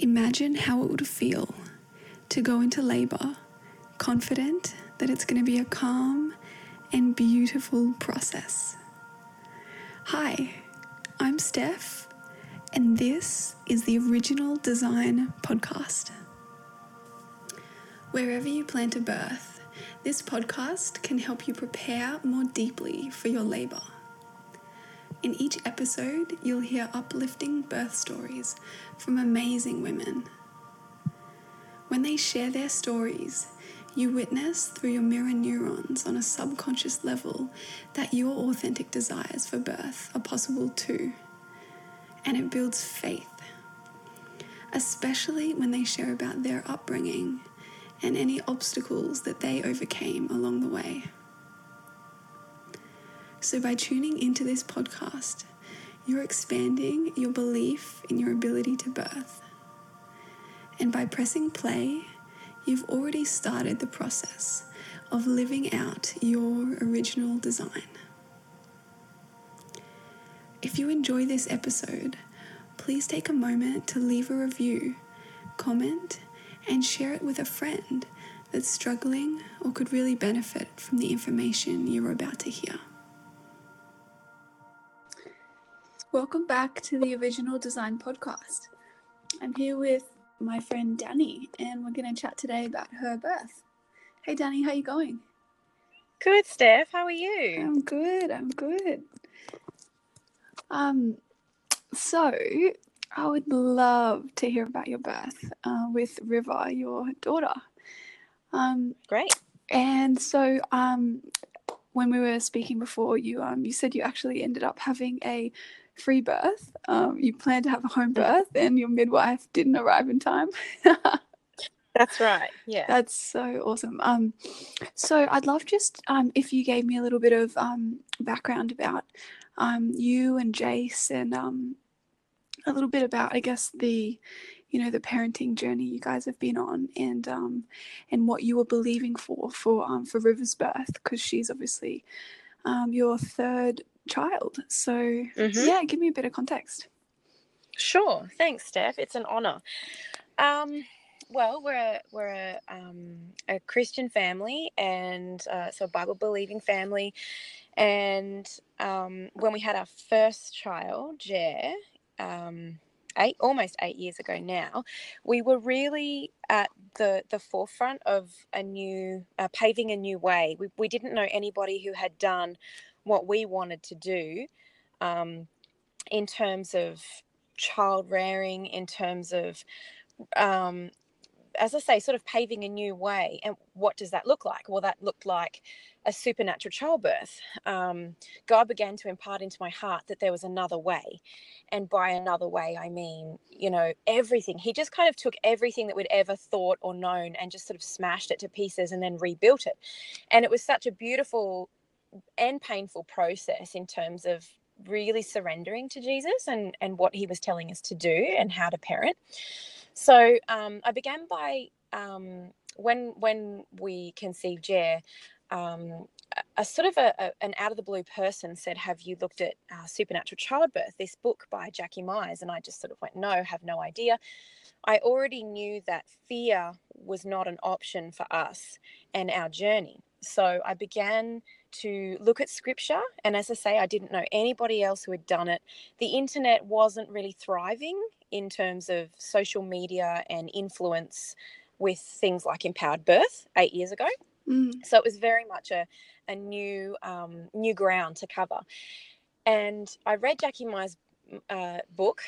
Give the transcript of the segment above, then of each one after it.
Imagine how it would feel to go into labor confident that it's going to be a calm and beautiful process. Hi, I'm Steph, and this is the Original Design Podcast. Wherever you plan to birth, this podcast can help you prepare more deeply for your labour. In each episode, you'll hear uplifting birth stories from amazing women. When they share their stories, you witness through your mirror neurons on a subconscious level that your authentic desires for birth are possible too. And it builds faith, especially when they share about their upbringing and any obstacles that they overcame along the way. So, by tuning into this podcast, you're expanding your belief in your ability to birth. And by pressing play, you've already started the process of living out your original design. If you enjoy this episode, please take a moment to leave a review, comment, and share it with a friend that's struggling or could really benefit from the information you're about to hear. Welcome back to the Original Design Podcast. I'm here with my friend Danny, and we're going to chat today about her birth. Hey, Danny, how you going? Good, Steph. How are you? I'm good. I'm good. Um, so I would love to hear about your birth uh, with River, your daughter. Um, Great. And so, um, when we were speaking before, you um, you said you actually ended up having a free birth. Um, you planned to have a home Mm-hmm. birth, and your midwife didn't arrive in time. That's right. Yeah. That's so awesome. Um, so I'd love just um, if you gave me a little bit of um, background about um, you and Jace, and um, a little bit about, I guess, the you know the parenting journey you guys have been on, and um, and what you were believing for for um, for River's birth, because she's obviously um, your third child. So Mhm. yeah, give me a bit of context. Sure. Thanks, Steph. It's an honor. Um, well, we're a, we're a, um, a Christian family and uh, so a Bible believing family. And um, when we had our first child, Jer, um, eight almost eight years ago now, we were really at the the forefront of a new uh, paving a new way. We we didn't know anybody who had done what we wanted to do. Um, in terms of child rearing, in terms of, um, as I say, sort of paving a new way. And what does that look like? Well, that looked like a supernatural childbirth. Um, God began to impart into my heart that there was another way. And by another way, I mean, you know, everything. He just kind of took everything that we'd ever thought or known and just sort of smashed it to pieces and then rebuilt it. And it was such a beautiful and painful process in terms of really surrendering to Jesus and and what he was telling us to do and how to parent. So um, I began by um, when when we conceived Jer, um, a, sort of a, a, an out of the blue person said, "Have you looked at uh, Supernatural Childbirth, this book by Jackie Mize?" And I just sort of went, "No, have no idea." I already knew that fear was not an option for us and our journey. So I began to look at scripture. And as I say, I didn't know anybody else who had done it. The internet wasn't really thriving in terms of social media and influence with things like empowered birth eight years ago. Mm, So it was very much a, a new um, new ground to cover. And I read Jackie Mize' uh, book,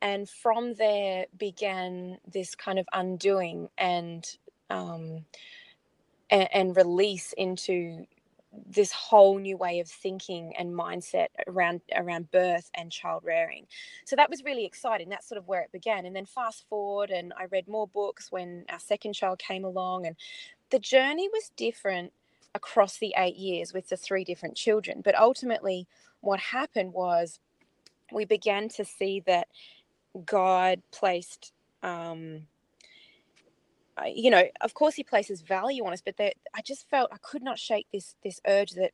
and from there began this kind of undoing and um, and, and release into this whole new way of thinking and mindset around around birth and child rearing. So that was really exciting. That's sort of where it began. And then fast forward and I read more books when our second child came along and the journey was different across the 8 years with the three different children. But ultimately what happened was we began to see that God placed um you know, of course, he places value on us, but that I just felt I could not shake this this urge that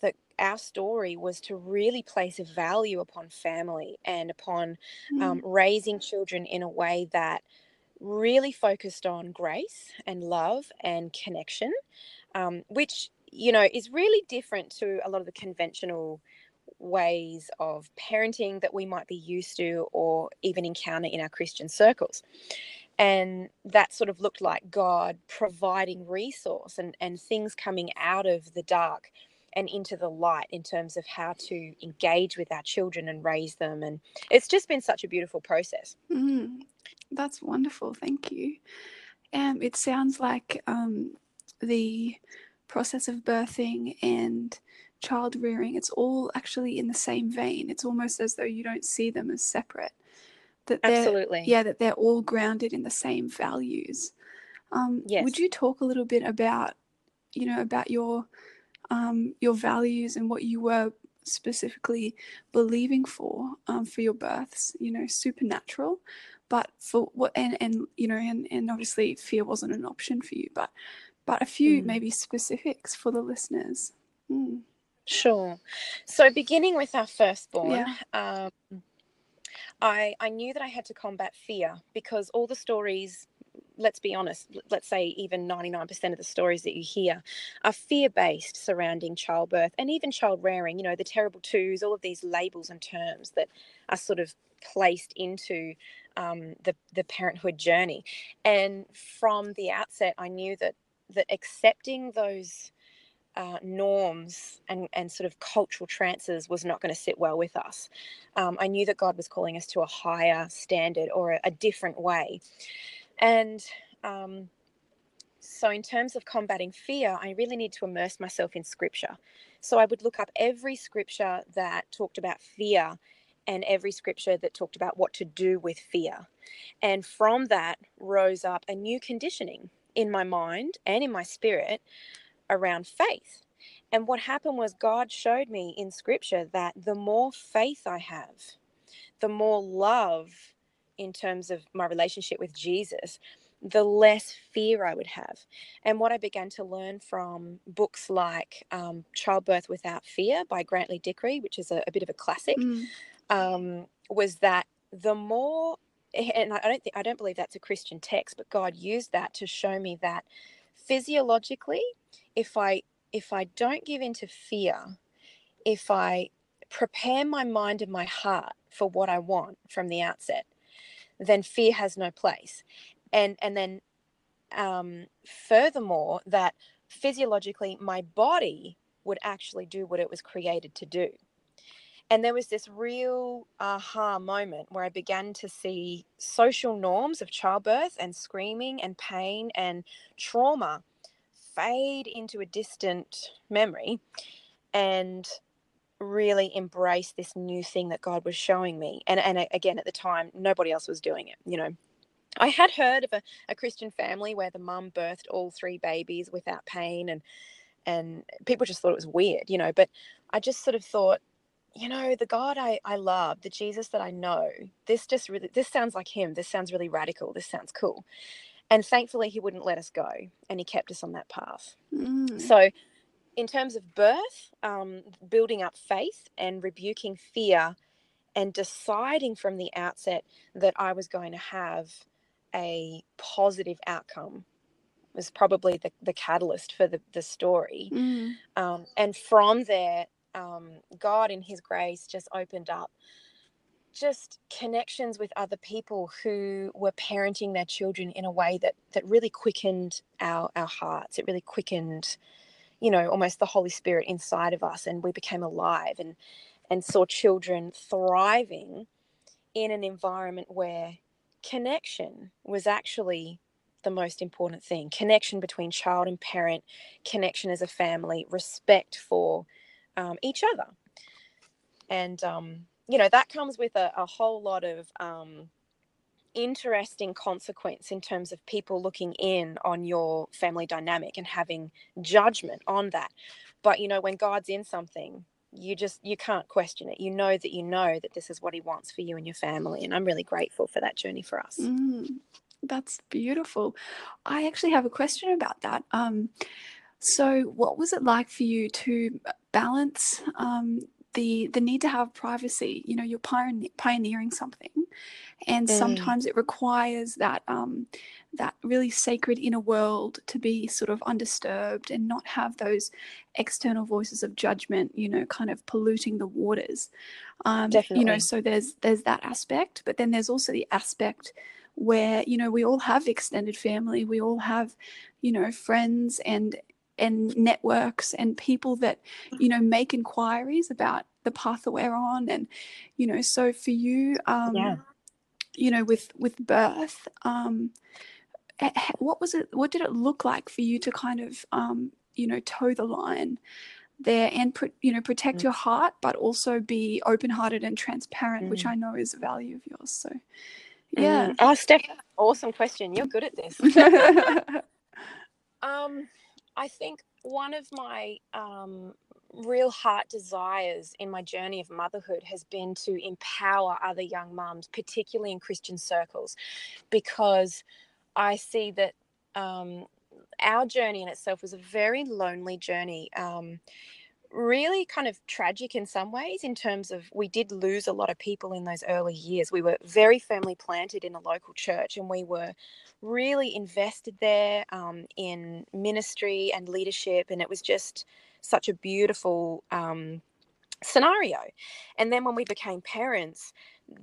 that our story was to really place a value upon family and upon Mm. um, raising children in a way that really focused on grace and love and connection, um, which you know is really different to a lot of the conventional ways of parenting that we might be used to or even encounter in our Christian circles. And that sort of looked like God providing resource and, and things coming out of the dark and into the light in terms of how to engage with our children and raise them. And it's just been such a beautiful process. Mm. That's wonderful. Thank you. Um, it sounds like um, the process of birthing and child rearing, it's all actually in the same vein. It's almost as though you don't see them as separate. That Absolutely. yeah, that they're all grounded in the same values. Um, Yes. Would you talk a little bit about, you know, about your um, your values and what you were specifically believing for um, for your births? You know, supernatural, but for what and and you know, and and obviously fear wasn't an option for you, but but a few Mm. maybe specifics for the listeners. Mm. Sure. So beginning with our firstborn, Yeah. um, I I knew that I had to combat fear because all the stories, let's be honest, let's say even 99% of the stories that you hear are fear based surrounding childbirth and even child rearing, you know, the terrible twos, all of these labels and terms that are sort of placed into um, the, the parenthood journey. And from the outset, I knew that that accepting those uh, norms and, and sort of cultural trances was not going to sit well with us. Um, I knew that God was calling us to a higher standard or a, a different way. And um, so, in terms of combating fear, I really need to immerse myself in scripture. So, I would look up every scripture that talked about fear and every scripture that talked about what to do with fear. And from that rose up a new conditioning in my mind and in my spirit around faith. And what happened was God showed me in scripture that the more faith I have, the more love in terms of my relationship with Jesus, the less fear I would have. And what I began to learn from books like um, Childbirth Without Fear by Grantly Dick-Read, which is a, a bit of a classic, Mm. um, was that the more and I don't think I don't believe that's a Christian text, but God used that to show me that physiologically, if I if I don't give in to fear, if I prepare my mind and my heart for what I want from the outset, then fear has no place. And and then um, furthermore, that physiologically my body would actually do what it was created to do. And there was this real aha moment where I began to see social norms of childbirth and screaming and pain and trauma fade into a distant memory and really embrace this new thing that God was showing me. And, and again, at the time, nobody else was doing it. You know, I had heard of a, a Christian family where the mum birthed all three babies without pain and and people just thought it was weird, you know, but I just sort of thought, you know, the God I, I love, the Jesus that I know, this just really, this sounds like him. This sounds really radical. This sounds cool. And thankfully, he wouldn't let us go and he kept us on that path. Mm. So, in terms of birth, um, building up faith and rebuking fear and deciding from the outset that I was going to have a positive outcome was probably the, the catalyst for the, the story. Mm. Um, and from there, um, God in His grace just opened up just connections with other people who were parenting their children in a way that that really quickened our our hearts. It really quickened, you know, almost the Holy Spirit inside of us, and we became alive and and saw children thriving in an environment where connection was actually the most important thing connection between child and parent connection as a family respect for um, each other and um, you know that comes with a, a whole lot of um, interesting consequence in terms of people looking in on your family dynamic and having judgment on that but you know when god's in something you just you can't question it you know that you know that this is what he wants for you and your family and i'm really grateful for that journey for us Mm. That's beautiful. I actually have a question about that. Um, So, what was it like for you to balance um, the the need to have privacy? You know, you're pioneering something, and Mm. sometimes it requires that um, that really sacred inner world to be sort of undisturbed and not have those external voices of judgment. You know, kind of polluting the waters. Um, you know, so there's there's that aspect, but then there's also the aspect where you know we all have extended family, we all have you know friends and and networks and people that you know make inquiries about the path that we're on and you know so for you um Yeah. you know with with birth um what was it what did it look like for you to kind of um you know toe the line there and you know protect Mm. your heart but also be open-hearted and transparent which Mm. i know is a value of yours so yeah Mm. Oh, Steph, awesome question. You're good at this. Um, I think one of my um, real heart desires in my journey of motherhood has been to empower other young mums, particularly in Christian circles, because I see that um, our journey in itself was a very lonely journey. Um, really kind of tragic in some ways in terms of we did lose a lot of people in those early years. We were very firmly planted in a local church and we were really invested there um, in ministry and leadership and it was just such a beautiful um, scenario. And then when we became parents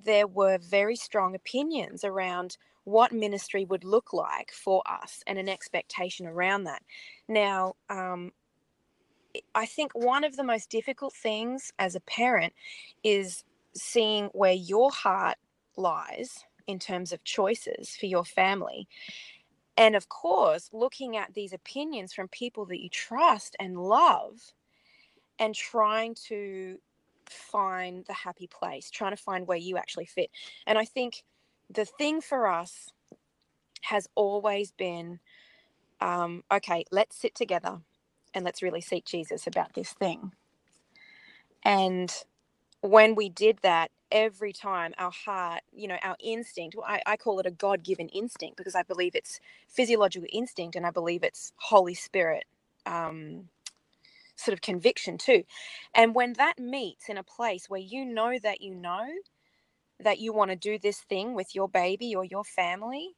there were very strong opinions around what ministry would look like for us and an expectation around that. Now um, I think one of the most difficult things as a parent is seeing where your heart lies in terms of choices for your family. And of course, looking at these opinions from people that you trust and love and trying to find the happy place, trying to find where you actually fit. And I think the thing for us has always been um, okay, let's sit together and let's really seek Jesus about this thing. And when we did that, every time our heart, you know, our instinct, I, I call it a God given instinct because I believe it's physiological instinct and I believe it's Holy Spirit um, sort of conviction too. And when that meets in a place where you know that you know that you want to do this thing with your baby or your family,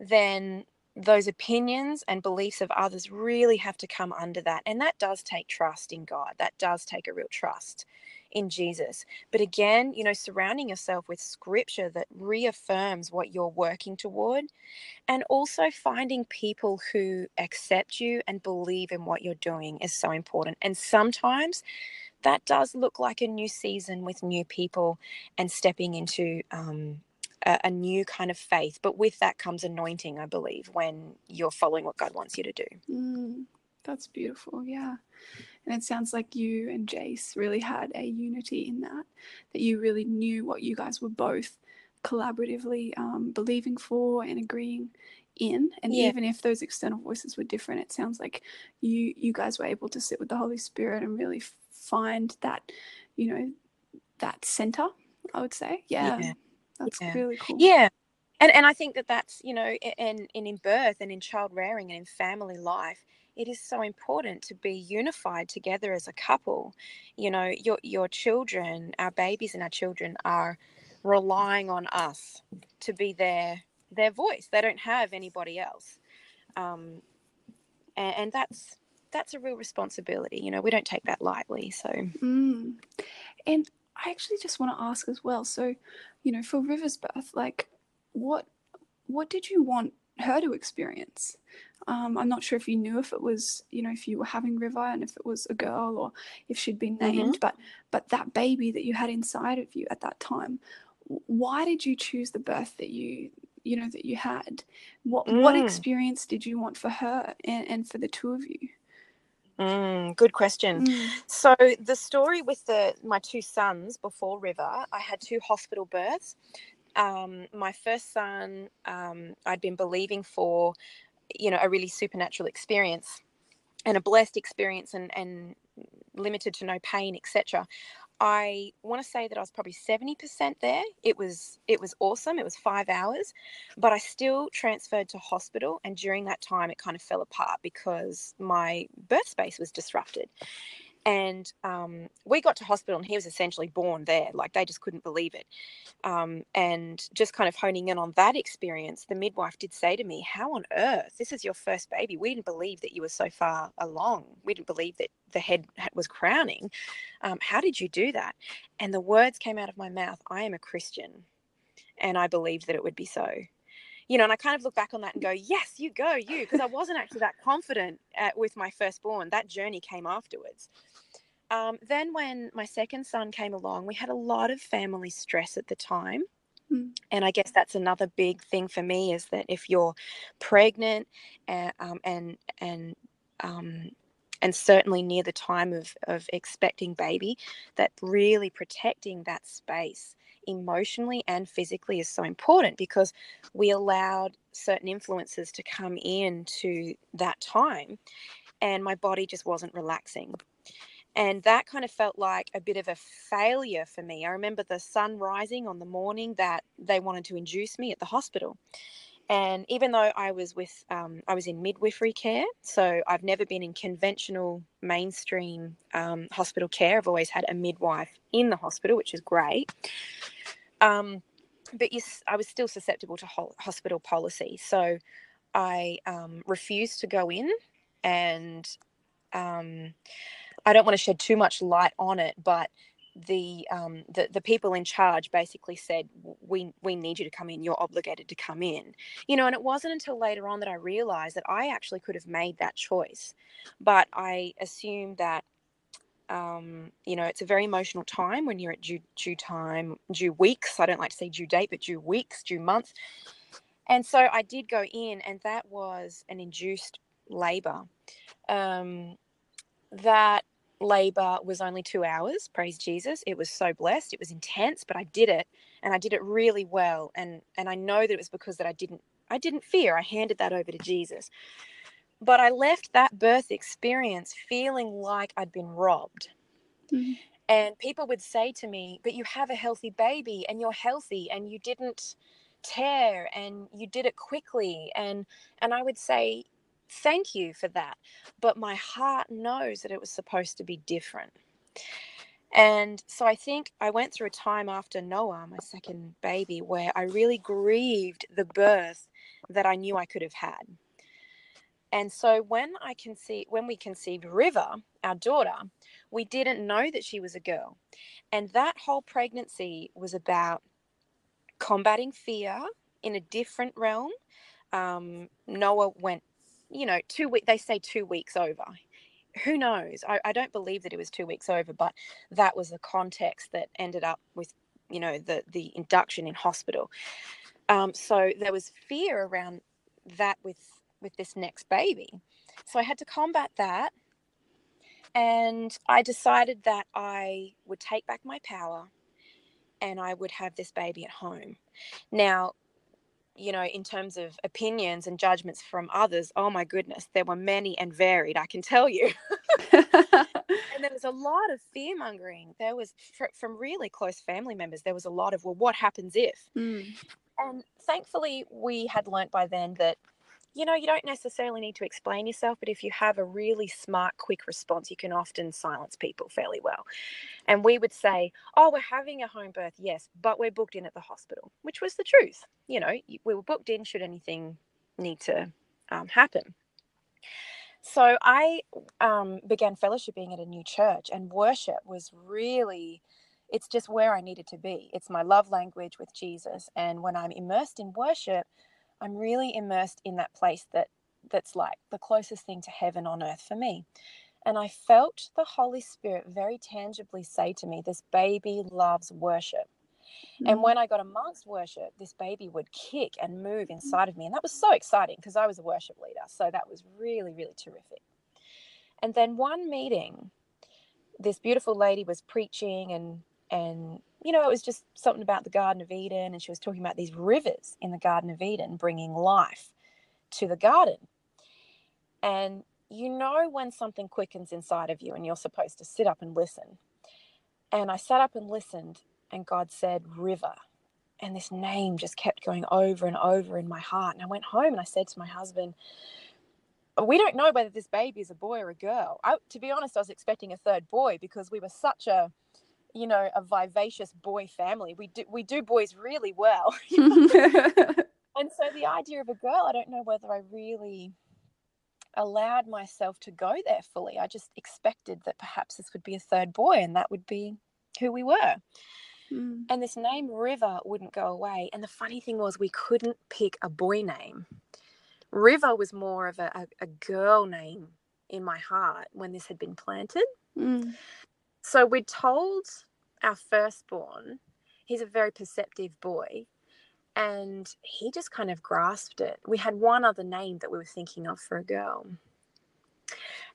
then those opinions and beliefs of others really have to come under that. And that does take trust in God. That does take a real trust in Jesus. But again, you know, surrounding yourself with scripture that reaffirms what you're working toward and also finding people who accept you and believe in what you're doing is so important. And sometimes that does look like a new season with new people and stepping into um, a, a new kind of faith. But with that comes anointing, I believe, when you're following what God wants you to do. Mm, that's beautiful, yeah. And it sounds like you and Jace really had a unity in that, that you really knew what you guys were both collaboratively um, believing for and agreeing in. And Yeah. even if those external voices were different, it sounds like you you guys were able to sit with the Holy Spirit and really find that, you know, that center. I would say, yeah, Yeah. That's Yeah. really cool. Yeah. And, and I think that that's, you know, and, and in birth and in child rearing and in family life, it is so important to be unified together as a couple. You know, your your children, our babies and our children are relying on us to be their their voice. They don't have anybody else. Um, and, and that's that's a real responsibility. You know, we don't take that lightly. So Mm. And I actually just want to ask as well. So, you know, for River's birth, like, what what did you want her to experience? Um, I'm not sure if you knew if it was, you know, if you were having River and if it was a girl or if she'd been Mhm. named, but but that baby that you had inside of you at that time, why did you choose the birth that you you know that you had? What what Mm. experience did you want for her and, and for the two of you? Mm, good question. Mm. So the story with the my two sons before River, I had two hospital births. Um, my first son, um, I'd been believing for, you know, a really supernatural experience and a blessed experience and and limited to no pain, etc. I want to say that I was probably 70% there. It was it was awesome. It was 5 hours, but I still transferred to hospital and during that time it kind of fell apart because my birth space was disrupted. And um, we got to hospital and he was essentially born there. Like they just couldn't believe it. Um, and just kind of honing in on that experience the midwife did say to me how on earth? This is your first baby. We didn't believe that you were so far along. We didn't believe that the head was crowning um, how did you do that and the words came out of my mouth i am a christian and i believed that it would be so you know, and I kind of look back on that and go, yes, you go, you, because I wasn't actually that confident at, with my firstborn. That journey came afterwards. Um, then, when my second son came along, we had a lot of family stress at the time. Mm. And I guess that's another big thing for me is that if you're pregnant and um, and and um, and certainly near the time of, of expecting baby, that really protecting that space emotionally and physically is so important because we allowed certain influences to come in to that time and my body just wasn't relaxing and that kind of felt like a bit of a failure for me. I remember the sun rising on the morning that they wanted to induce me at the hospital. And even though I was with, um, I was in midwifery care, so I've never been in conventional mainstream um, hospital care. I've always had a midwife in the hospital, which is great. Um, but yes, I was still susceptible to ho- hospital policy, so I um, refused to go in, and um, I don't want to shed too much light on it, but the um, the the people in charge basically said we we need you to come in you're obligated to come in. You know and it wasn't until later on that i realized that i actually could have made that choice but i assumed that um, you know it's a very emotional time when you're at due, due time due weeks. I don't like to say due date but due weeks due month and so i did go in and that was an induced labor um, that labor was only two hours praise jesus it was so blessed it was intense but i did it and i did it really well and and i know that it was because that i didn't i didn't fear i handed that over to jesus but i left that birth experience feeling like i'd been robbed mm-hmm. and people would say to me but you have a healthy baby and you're healthy and you didn't tear and you did it quickly and and i would say thank you for that. But my heart knows that it was supposed to be different. And so I think I went through a time after Noah, my second baby, where I really grieved the birth that I knew I could have had. And so when I conceived, when we conceived River, our daughter, we didn't know that she was a girl. And that whole pregnancy was about combating fear in a different realm. Um, Noah went you know, two weeks, they say two weeks over. Who knows? I, I don't believe that it was two weeks over, but that was the context that ended up with, you know, the, the induction in hospital. Um, so there was fear around that with, with this next baby. So I had to combat that. And I decided that I would take back my power and I would have this baby at home. Now, you know, in terms of opinions and judgments from others, oh my goodness, there were many and varied, I can tell you. and there was a lot of fear mongering. There was, from really close family members, there was a lot of, well, what happens if? Mm. And thankfully, we had learnt by then that you know, you don't necessarily need to explain yourself, but if you have a really smart, quick response, you can often silence people fairly well. And we would say, Oh, we're having a home birth, yes, but we're booked in at the hospital, which was the truth. You know, we were booked in should anything need to um, happen. So I um, began fellowshipping at a new church, and worship was really it's just where I needed to be. It's my love language with Jesus. And when I'm immersed in worship, I'm really immersed in that place that that's like the closest thing to heaven on earth for me. And I felt the Holy Spirit very tangibly say to me, This baby loves worship. Mm-hmm. And when I got amongst worship, this baby would kick and move inside of me. And that was so exciting because I was a worship leader. So that was really, really terrific. And then one meeting, this beautiful lady was preaching and and you know, it was just something about the Garden of Eden, and she was talking about these rivers in the Garden of Eden bringing life to the garden. And you know when something quickens inside of you, and you're supposed to sit up and listen. And I sat up and listened, and God said, River. And this name just kept going over and over in my heart. And I went home and I said to my husband, we don't know whether this baby is a boy or a girl. I, to be honest, I was expecting a third boy because we were such a, you know, a vivacious boy family. We do we do boys really well. and so the idea of a girl, I don't know whether I really allowed myself to go there fully. I just expected that perhaps this would be a third boy and that would be who we were. Mm. And this name River wouldn't go away. And the funny thing was, we couldn't pick a boy name. River was more of a, a, a girl name in my heart when this had been planted. Mm. So we told our firstborn, he's a very perceptive boy, and he just kind of grasped it. We had one other name that we were thinking of for a girl.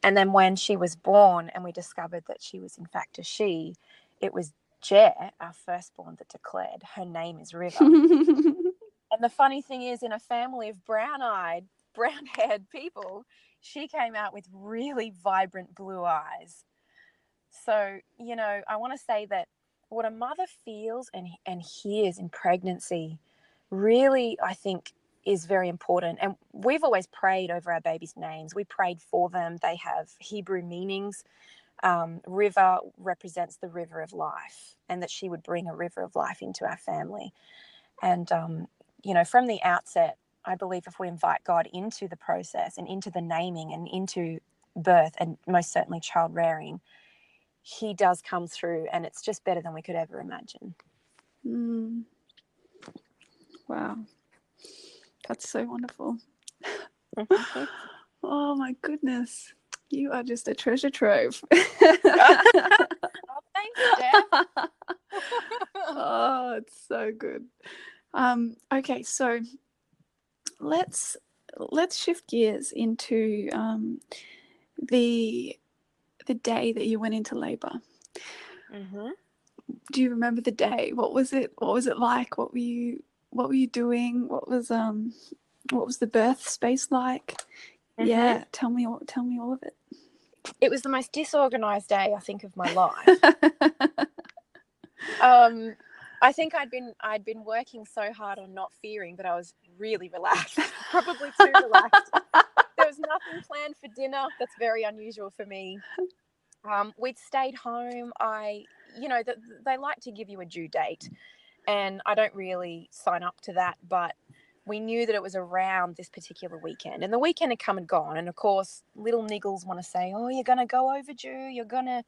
And then when she was born and we discovered that she was in fact a she, it was Jer, our firstborn, that declared her name is River. and the funny thing is, in a family of brown eyed, brown haired people, she came out with really vibrant blue eyes. So, you know, I want to say that what a mother feels and, and hears in pregnancy really, I think, is very important. And we've always prayed over our babies' names. We prayed for them. They have Hebrew meanings. Um, river represents the river of life, and that she would bring a river of life into our family. And, um, you know, from the outset, I believe if we invite God into the process and into the naming and into birth and most certainly child rearing, He does come through, and it's just better than we could ever imagine. Mm. Wow. That's so wonderful. oh my goodness. You are just a treasure trove. oh, thanks, Jeff. oh, it's so good. Um, okay, so let's let's shift gears into um, the the day that you went into labor. Mm-hmm. Do you remember the day? What was it? What was it like? What were you what were you doing? What was um what was the birth space like? Mm-hmm. Yeah, tell me all tell me all of it. It was the most disorganized day I think of my life. um I think I'd been I'd been working so hard on not fearing that I was really relaxed, probably too relaxed. nothing planned for dinner. That's very unusual for me. Um, we'd stayed home. I, you know, the, they like to give you a due date and I don't really sign up to that, but we knew that it was around this particular weekend and the weekend had come and gone and of course little niggles want to say oh you're going to go overdue you're going to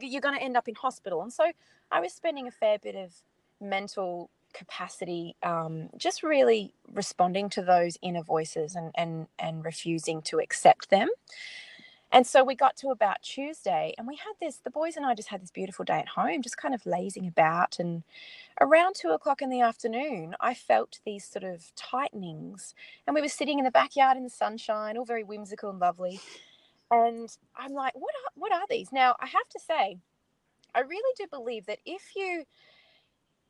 you're going to end up in hospital and so i was spending a fair bit of mental capacity um, just really responding to those inner voices and and and refusing to accept them and so we got to about Tuesday and we had this, the boys and I just had this beautiful day at home, just kind of lazing about. And around two o'clock in the afternoon, I felt these sort of tightenings. And we were sitting in the backyard in the sunshine, all very whimsical and lovely. And I'm like, what are, what are these? Now, I have to say, I really do believe that if you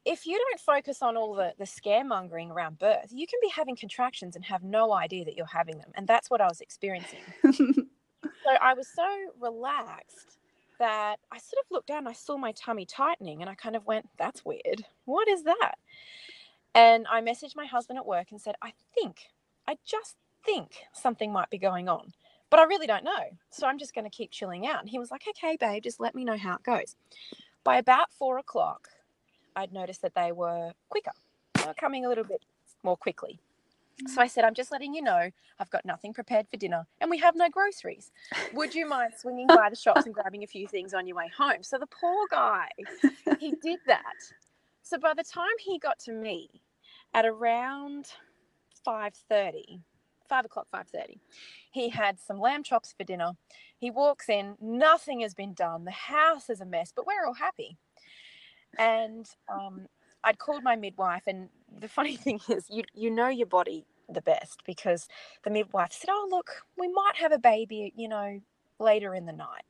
if you don't focus on all the, the scaremongering around birth, you can be having contractions and have no idea that you're having them. And that's what I was experiencing. so I was so relaxed that I sort of looked down I saw my tummy tightening and I kind of went, that's weird. What is that? And I messaged my husband at work and said, I think, I just think something might be going on, but I really don't know. So I'm just going to keep chilling out. And he was like, okay, babe, just let me know how it goes. By about four o'clock, I'd noticed that they were quicker, they were coming a little bit more quickly. So I said, I'm just letting you know I've got nothing prepared for dinner and we have no groceries. Would you mind swinging by the shops and grabbing a few things on your way home? So the poor guy, he did that. So by the time he got to me at around 5.30, 5 o'clock, 5.30, he had some lamb chops for dinner. He walks in, nothing has been done. The house is a mess, but we're all happy. And um, I'd called my midwife, and the funny thing is, you you know your body the best because the midwife said, "Oh, look, we might have a baby, you know, later in the night,"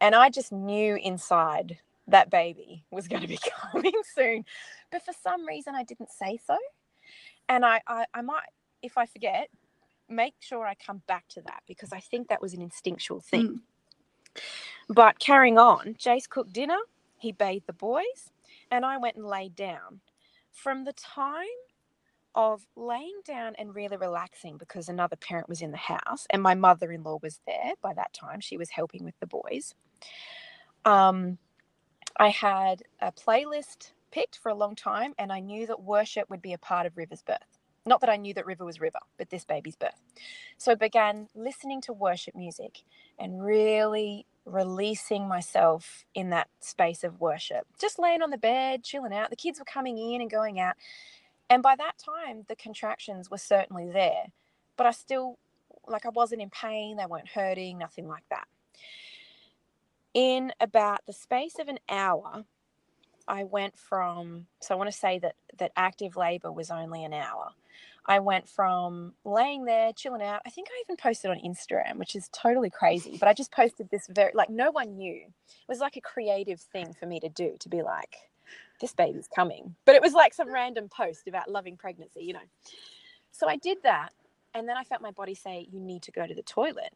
and I just knew inside that baby was going to be coming soon, but for some reason I didn't say so, and I I, I might if I forget make sure I come back to that because I think that was an instinctual thing. Mm. But carrying on, Jace cooked dinner he bathed the boys, and I went and laid down. From the time of laying down and really relaxing because another parent was in the house and my mother-in-law was there by that time she was helping with the boys um, i had a playlist picked for a long time and i knew that worship would be a part of river's birth not that i knew that river was river but this baby's birth so i began listening to worship music and really releasing myself in that space of worship just laying on the bed chilling out the kids were coming in and going out and by that time, the contractions were certainly there, but I still, like, I wasn't in pain, they weren't hurting, nothing like that. In about the space of an hour, I went from, so I want to say that, that active labor was only an hour. I went from laying there, chilling out. I think I even posted on Instagram, which is totally crazy, but I just posted this very, like, no one knew. It was like a creative thing for me to do to be like, this baby's coming. But it was like some random post about loving pregnancy, you know. So I did that. And then I felt my body say, You need to go to the toilet.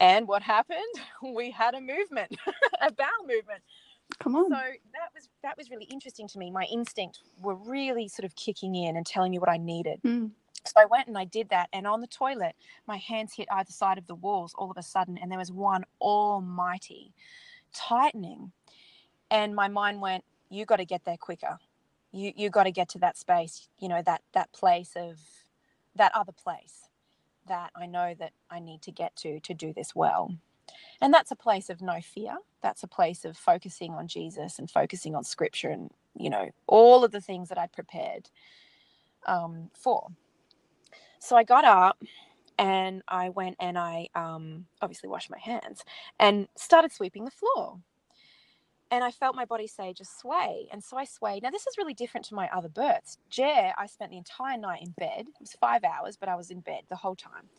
And what happened? We had a movement, a bowel movement. Come on. So that was that was really interesting to me. My instinct were really sort of kicking in and telling me what I needed. Mm. So I went and I did that. And on the toilet, my hands hit either side of the walls all of a sudden, and there was one almighty tightening. And my mind went, you got to get there quicker you you got to get to that space you know that that place of that other place that i know that i need to get to to do this well and that's a place of no fear that's a place of focusing on jesus and focusing on scripture and you know all of the things that i prepared um, for so i got up and i went and i um, obviously washed my hands and started sweeping the floor and I felt my body say, just sway. And so I swayed. Now, this is really different to my other births. Jer, I spent the entire night in bed. It was five hours, but I was in bed the whole time.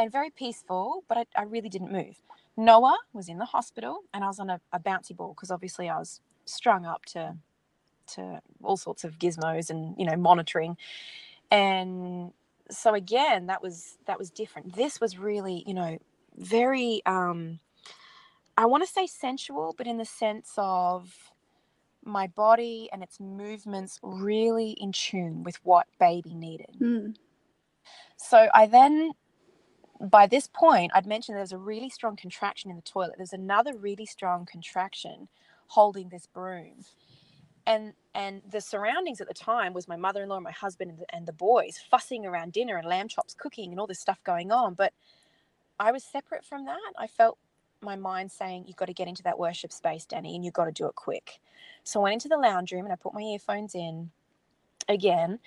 And very peaceful, but I, I really didn't move. Noah was in the hospital, and I was on a, a bouncy ball because obviously I was strung up to to all sorts of gizmos and you know monitoring. And so again, that was that was different. This was really you know very um, I want to say sensual, but in the sense of my body and its movements really in tune with what baby needed. Mm. So I then, by this point, I'd mentioned there's a really strong contraction in the toilet. There's another really strong contraction holding this broom. And and the surroundings at the time was my mother-in-law and my husband and the, and the boys fussing around dinner and lamb chops cooking and all this stuff going on. But I was separate from that. I felt my mind saying, You've got to get into that worship space, Danny, and you've got to do it quick. So I went into the lounge room and I put my earphones in again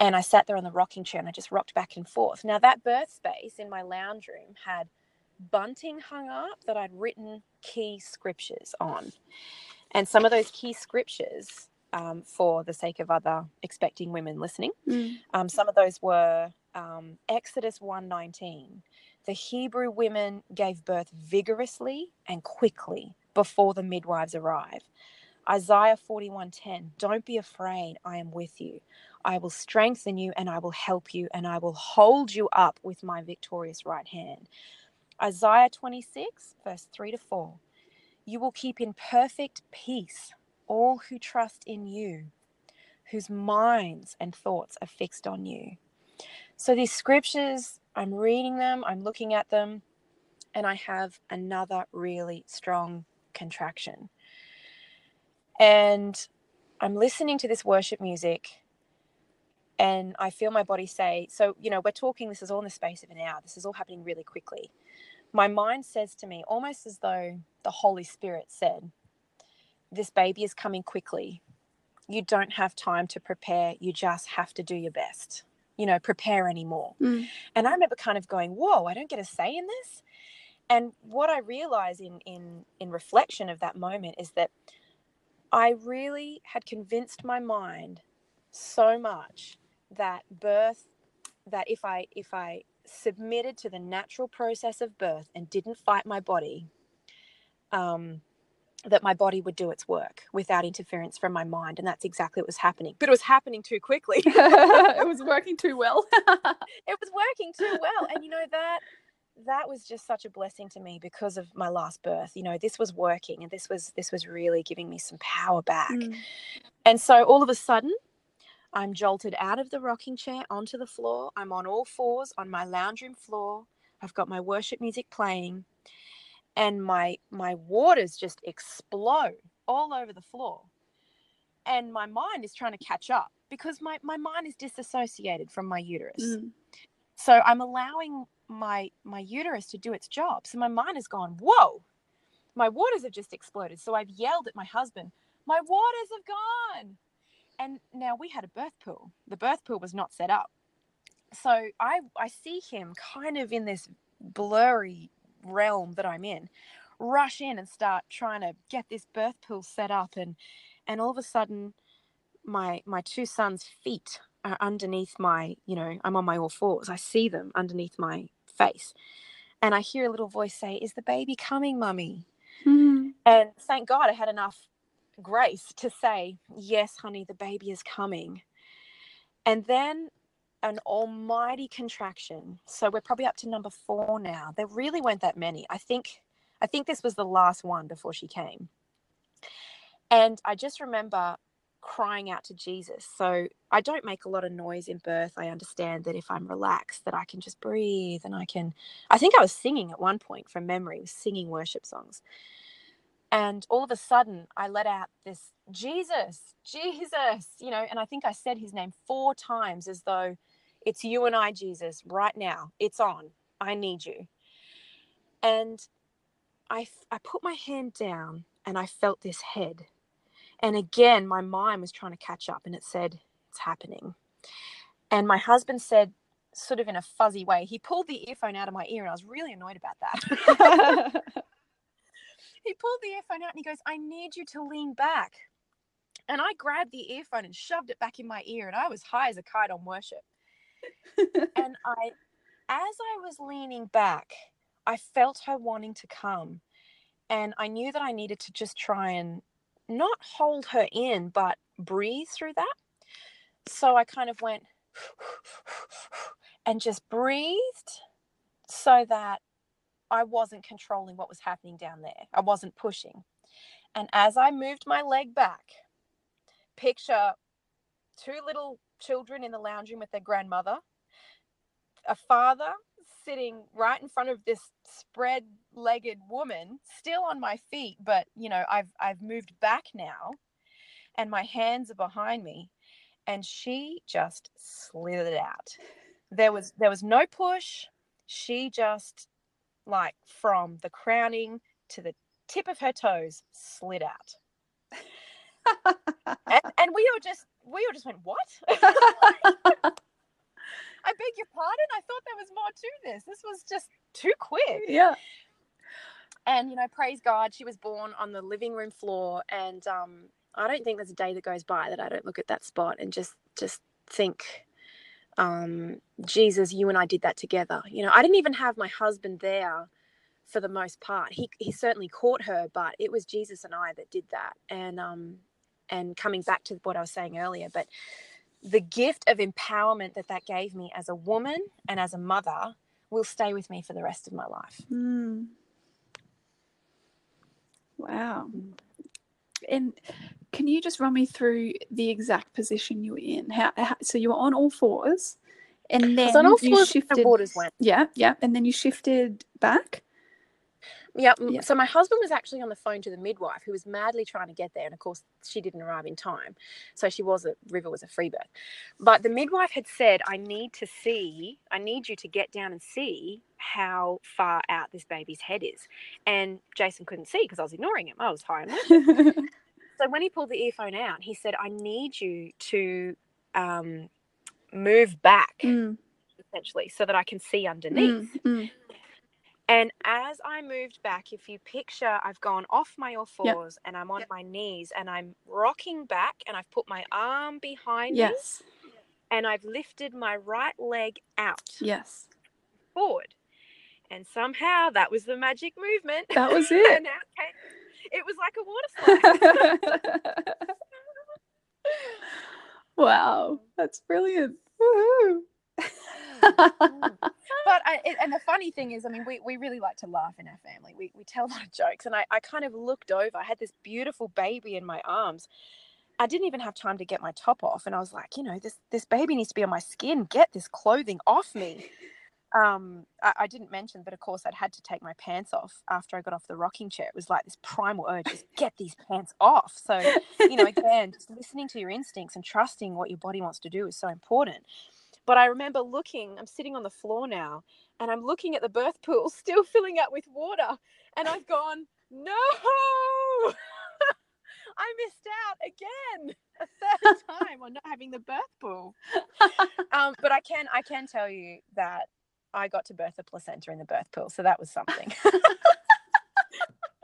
and I sat there on the rocking chair and I just rocked back and forth. Now, that birth space in my lounge room had bunting hung up that I'd written key scriptures on. And some of those key scriptures, um, for the sake of other expecting women listening, Mm. um, some of those were um, Exodus 119 the Hebrew women gave birth vigorously and quickly before the midwives arrive. Isaiah 41:10 Don't be afraid, I am with you. I will strengthen you and I will help you and I will hold you up with my victorious right hand. Isaiah 26 verse 3 to 4 You will keep in perfect peace all who trust in you, whose minds and thoughts are fixed on you. So these scriptures I'm reading them, I'm looking at them, and I have another really strong contraction. And I'm listening to this worship music, and I feel my body say, So, you know, we're talking, this is all in the space of an hour, this is all happening really quickly. My mind says to me, almost as though the Holy Spirit said, This baby is coming quickly. You don't have time to prepare, you just have to do your best you know, prepare anymore. Mm. And I remember kind of going, whoa, I don't get a say in this. And what I realize in in in reflection of that moment is that I really had convinced my mind so much that birth that if I if I submitted to the natural process of birth and didn't fight my body, um, that my body would do its work without interference from my mind. And that's exactly what was happening. But it was happening too quickly. it was working too well. it was working too well. And you know that that was just such a blessing to me because of my last birth you know this was working and this was this was really giving me some power back. Mm. and so all of a sudden i'm jolted out of the rocking chair onto the floor. I'm on all fours on my lounge room floor. I've got my worship music playing and my my waters just explode all over the floor. And my mind is trying to catch up because my, my mind is disassociated from my uterus. Mm. so i'm allowing my my uterus to do its job. So my mind has gone whoa my waters have just exploded. So i've yelled at my husband my waters have gone. And now we had a birth pool. The birth pool was not set up. So i i see him kind of in this blurry realm that i'm in rush in and start trying to get this birth pool set up. And and all of a sudden my my two sons feet are underneath my you know i'm on my all fours. I see them underneath my face. And i hear a little voice say is the baby coming mummy? Mm. and thank god i had enough grace to say yes honey the baby is coming. And then an almighty contraction. So we're probably up to number four now. There really weren't that many. I think i think this was the last one before she came. And i just remember crying out to jesus. So i don't make a lot of noise in birth. I understand that if i'm relaxed that i can just breathe and i can i think i was singing at one point from memory was singing worship songs. And all of a sudden i let out this jesus jesus you know and i think i said his name four times as though it's you and i jesus right now. It's on. I need you. And I, I put my hand down and i felt this head and again my mind was trying to catch up and it said it's happening and my husband said sort of in a fuzzy way he pulled the earphone out of my ear and i was really annoyed about that he pulled the earphone out and he goes, I need you to lean back. And I grabbed the earphone and shoved it back in my ear, and I was high as a kite on worship. and I, as I was leaning back, I felt her wanting to come. And I knew that I needed to just try and not hold her in, but breathe through that. So I kind of went and just breathed so that I wasn't controlling what was happening down there. I wasn't pushing. And as I moved my leg back, picture two little children in the lounge room with their grandmother, a father sitting right in front of this spread-legged woman, still on my feet, but you know, I've I've moved back now and my hands are behind me and she just slithered out. There was there was no push. She just like from the crowning to the tip of her toes slid out and, and we all just we all just went what i beg your pardon i thought there was more to this this was just too quick yeah. And you know praise god she was born on the living room floor and um i don't think there's a day that goes by that i don't look at that spot and just just think um jesus you and i did that together. You know i didn't even have my husband there for the most part. He he certainly caught her but it was jesus and i that did that. And um and coming back to what i was saying earlier but the gift of empowerment that that gave me as a woman and as a mother will stay with me for the rest of my life. Mm. Wow. Mm. And can you just run me through the exact position you were in? How, how so you were on all fours, and then on all you fours, the shifted. went. Yeah, yeah, and then you shifted back. Yep. Yeah. So my husband was actually on the phone to the midwife who was madly trying to get there, and of course she didn't arrive in time. So she was a River was a free birth, but the midwife had said, "I need to see. I need you to get down and see how far out this baby's head is." And Jason couldn't see because I was ignoring him. I was high so when he pulled the earphone out, he said, "I need you to um, move back." Mm, Essentially, so that I can see underneath. mm, mm. And as I moved back, if you picture, I've gone off my all Yep. fours and I'm on my knees and I'm rocking back and I've put my arm behind Yes, me and I've lifted my right leg out yes, forward. And somehow that was the magic movement. that was it. and out came, it was like a water slide. wow, that's brilliant. Woohoo. But I I, and the funny thing is, I mean, we, we really like to laugh in our family. We, we tell a lot of jokes. And I, I kind of looked over. I had this beautiful baby in my arms. I didn't even have time to get my top off. And I was like, you know, this, this baby needs to be on my skin. Get this clothing off me um, I, I, didn't mention, but of course, I'd had to take my pants off after I got off the rocking chair. It was like this primal urge, just get these pants off. So, you know, again, just listening to your instincts and trusting what your body wants to do is so important. But I remember looking, I'm sitting on the floor now, and I'm looking at the birth pool still filling up with water. And I've gone, no, I missed out again a third time on not having the birth pool. Um, but I can I can tell you that I got to birth a placenta in the birth pool, so that was something.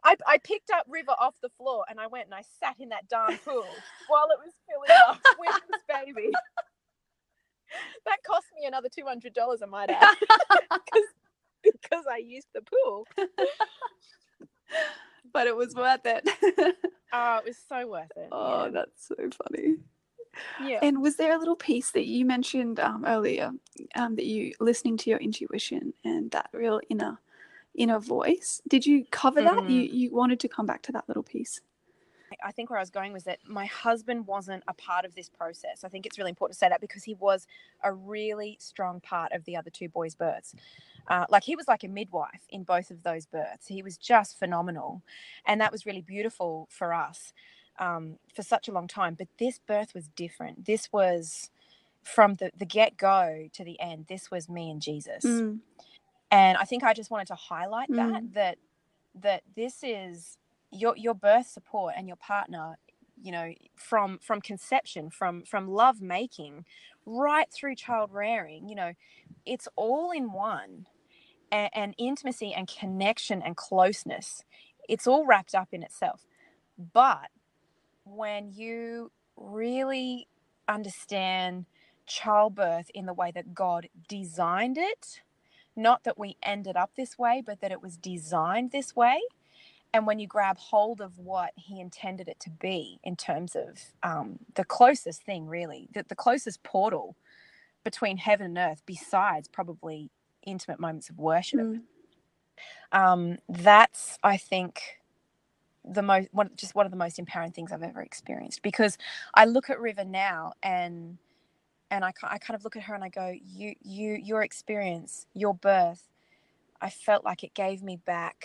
I, I picked up River off the floor and I went and I sat in that darn pool while it was filling up with this baby. that cost me another two hundred dollars, I might add, because I used the pool. but it was worth it. oh, it was so worth it. Oh, yeah. that's so funny. Yeah. And was there a little piece that you mentioned um, earlier um, that you listening to your intuition and that real inner inner voice? Did you cover that? Mm-hmm. You you wanted to come back to that little piece. I think where I was going was that my husband wasn't a part of this process. I think it's really important to say that because he was a really strong part of the other two boys' births. Uh, like he was like a midwife in both of those births. He was just phenomenal. And that was really beautiful for us um, for such a long time. But this birth was different. This was from the, the get go to the end. This was me and Jesus. Mm. And I think I just wanted to highlight that mm. that that this is your your birth support and your partner you know from from conception from from love making right through child rearing you know it's all in one and, and, intimacy and connection and closeness it's all wrapped up in itself but when you really understand childbirth in the way that God designed it, not that we ended up this way, but that it was designed this way. And when you grab hold of what he intended it to be in terms of um, the closest thing, really, the, the closest portal between heaven and earth, besides probably intimate moments of worship, mm. um, that's, I think, the most one just one of the most empowering things I've ever experienced because I look at River now and and I, I kind of look at her and I go you you your experience your birth I felt like it gave me back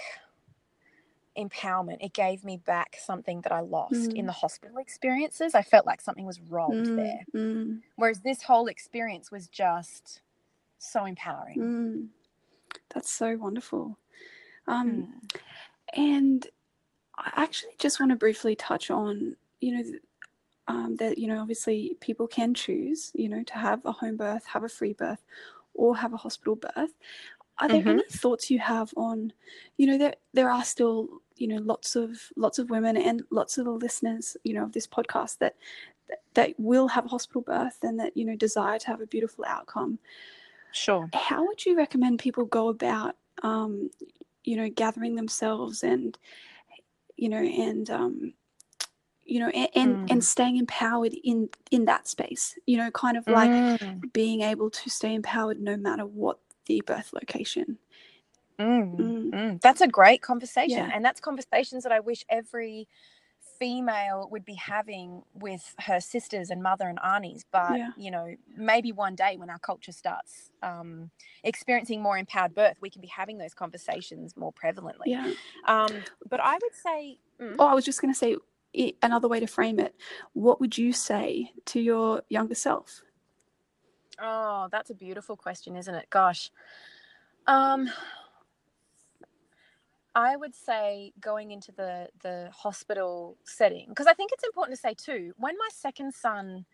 empowerment it gave me back something that I lost mm. in the hospital experiences I felt like something was robbed mm. there mm. whereas this whole experience was just so empowering mm. that's so wonderful um, mm. and I actually just want to briefly touch on, you know, um, that you know obviously people can choose, you know, to have a home birth, have a free birth, or have a hospital birth. Are there mm-hmm. any thoughts you have on, you know, there there are still you know lots of lots of women and lots of the listeners, you know, of this podcast that that will have a hospital birth and that you know desire to have a beautiful outcome. Sure. How would you recommend people go about, um, you know, gathering themselves and you know, and um, you know, and and, mm. and staying empowered in in that space. You know, kind of like mm. being able to stay empowered no matter what the birth location. Mm. mm. mm. That's a great conversation, yeah. and that's conversations that I wish every female would be having with her sisters and mother and aunties but yeah. you know maybe one day when our culture starts um, experiencing more empowered birth we can be having those conversations more prevalently yeah um, but i would say mm. oh i was just going to say another way to frame it what would you say to your younger self oh that's a beautiful question isn't it gosh um I would say going into the the hospital setting because I think it's important to say too. When my second son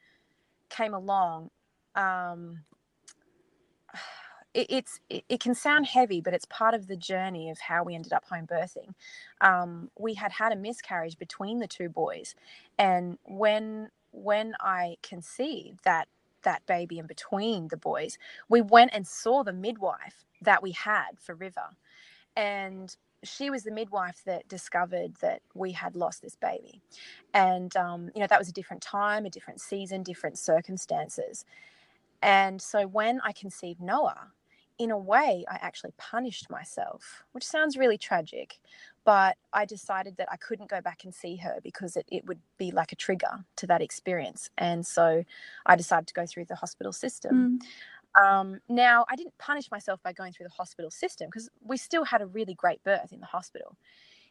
came along, um, it, it's it, it, can sound heavy, but it's part of the journey of how we ended up home birthing. Um, we had had a miscarriage between the two boys, and when when I conceived that that baby in between the boys, we went and saw the midwife that we had for River, and she was the midwife that discovered that we had lost this baby. And, um, you know, that was a different time, a different season, different circumstances. And so when I conceived Noah, in a way, I actually punished myself, which sounds really tragic. But I decided that I couldn't go back and see her because it, it would be like a trigger to that experience. And so I decided to go through the hospital system. Mm. Um, now, I didn't punish myself by going through the hospital system because we still had a really great birth in the hospital.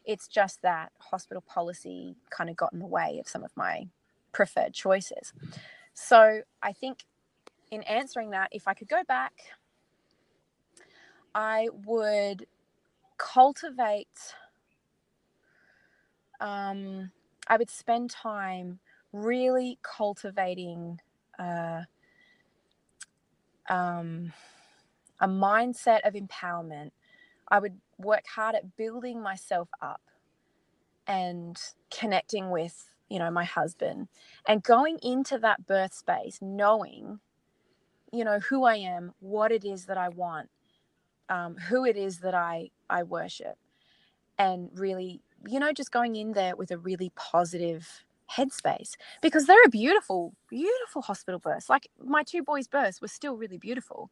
It's just that hospital policy kind of got in the way of some of my preferred choices. So I think in answering that, if I could go back, I would cultivate, um, I would spend time really cultivating uh, um, a mindset of empowerment. I would work hard at building myself up and connecting with, you know, my husband and going into that birth space knowing, you know, who I am, what it is that I want, um, who it is that I I worship, and really, you know, just going in there with a really positive headspace because they're a beautiful, beautiful hospital births. Like my two boys' births were still really beautiful.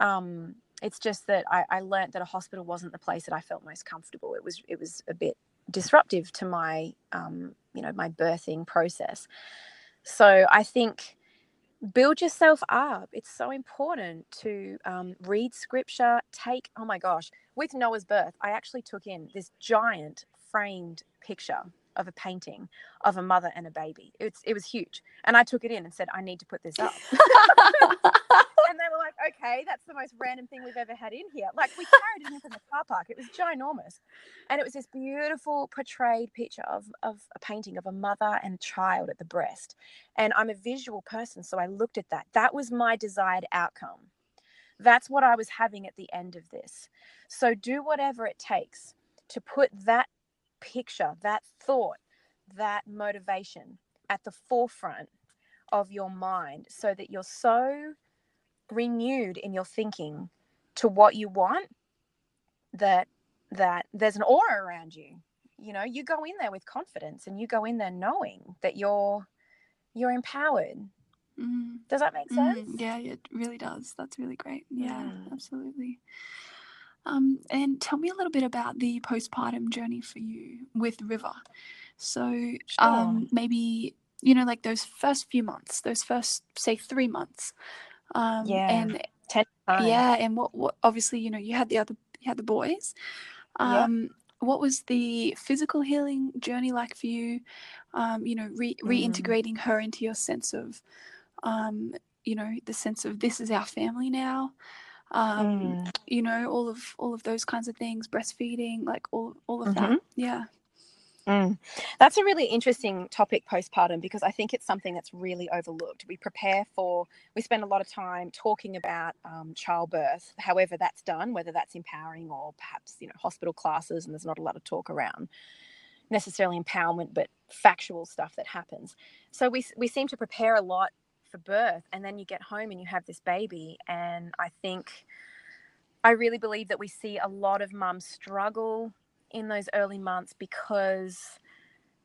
Um, it's just that I, I learned that a hospital wasn't the place that I felt most comfortable. It was it was a bit disruptive to my um, you know my birthing process. So I think build yourself up. It's so important to um, read scripture. Take oh my gosh, with Noah's birth, I actually took in this giant framed picture of a painting of a mother and a baby. It's it was huge, and I took it in and said, I need to put this up. and they were like, okay, that's the most random thing we've ever had in here. Like we carried it in from the car park. It was ginormous. And it was this beautiful portrayed picture of, of a painting of a mother and child at the breast. And I'm a visual person. So I looked at that. That was my desired outcome. That's what I was having at the end of this. So do whatever it takes to put that picture, that thought, that motivation at the forefront of your mind so that you're so renewed in your thinking to what you want that that there's an aura around you you know you go in there with confidence and you go in there knowing that you're you're empowered Mm. does that make sense Mm, yeah, it really does. That's really great. Yeah, Mm. absolutely. Um, and tell me a little bit about the postpartum journey for you with River. So, Sure. um, maybe you know, like those first few months, those first say three months. Um, Yeah. and yeah, and what, what obviously you know you had the other you had the boys. Yeah. Um, what was the physical healing journey like for you? Um, you know, re- Mm. reintegrating her into your sense of, um, you know, the sense of this is our family now. Um, Mm. you know, all of all of those kinds of things, breastfeeding, like all all of that. Mhm. Yeah. Mm. That's a really interesting topic postpartum because I think it's something that's really overlooked. We prepare for, we spend a lot of time talking about um, childbirth, however that's done, whether that's empowering or perhaps, you know, hospital classes, and there's not a lot of talk around necessarily empowerment, but factual stuff that happens. So we, we seem to prepare a lot for birth, and then you get home and you have this baby. And I think, I really believe that we see a lot of mums struggle in those early months because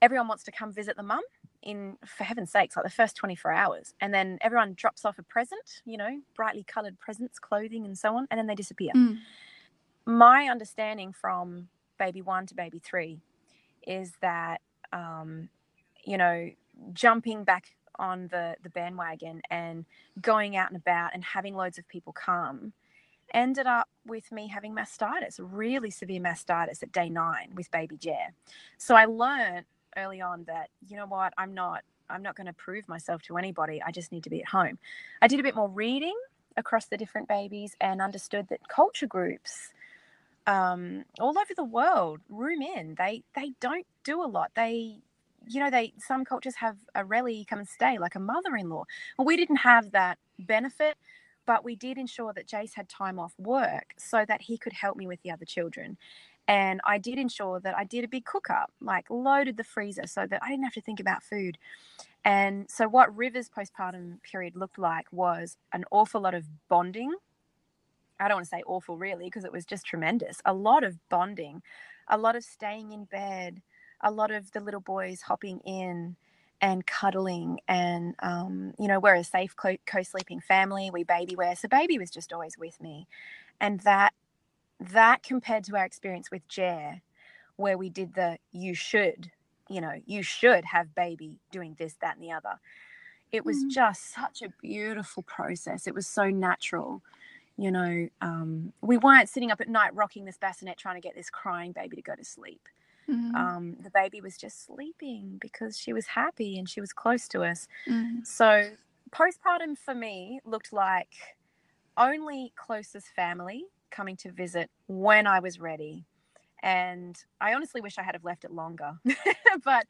everyone wants to come visit the mum in for heaven's sakes like the first 24 hours and then everyone drops off a present you know brightly colored presents clothing and so on and then they disappear Mm. my understanding from baby one to baby three is that um, you know jumping back on the the bandwagon and going out and about and having loads of people come ended up with me having mastitis really severe mastitis at day nine with baby Jer. so i learned early on that you know what i'm not i'm not going to prove myself to anybody i just need to be at home. I did a bit more reading across the different babies and understood that culture groups um, all over the world room in. They they don't do a lot. They you know they some cultures have a rally come and stay like a mother-in-law. Well we didn't have that benefit but we did ensure that jace had time off work so that he could help me with the other children. And i did ensure that i did a big cook up like loaded the freezer so that i didn't have to think about food. And so what river's postpartum period looked like was an awful lot of bonding. I don't want to say awful really because it was just tremendous. A lot of bonding, a lot of staying in bed, a lot of the little boys hopping in and cuddling and um, you know we're a safe co- co-sleeping family we baby wear so baby was just always with me. And that that compared to our experience with Jer where we did the you should you know you should have baby doing this that and the other. It was mm. just such a beautiful process. It was so natural you know um, we weren't sitting up at night rocking this bassinet trying to get this crying baby to go to sleep Mm-hmm. Um, the baby was just sleeping because she was happy and she was close to us. Mm-hmm. So, postpartum for me looked like only closest family coming to visit when I was ready. And I honestly wish I had have left it longer, but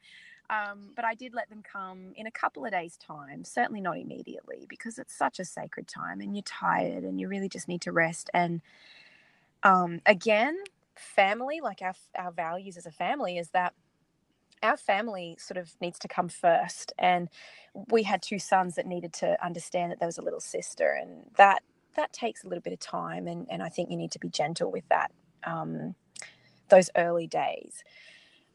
um, but I did let them come in a couple of days' time. Certainly not immediately because it's such a sacred time, and you're tired, and you really just need to rest. And um, again, family, like our our values as a family, is that our family sort of needs to come first. And we had two sons that needed to understand that there was a little sister, and that that takes a little bit of time. And and I think you need to be gentle with that. Um, those early days.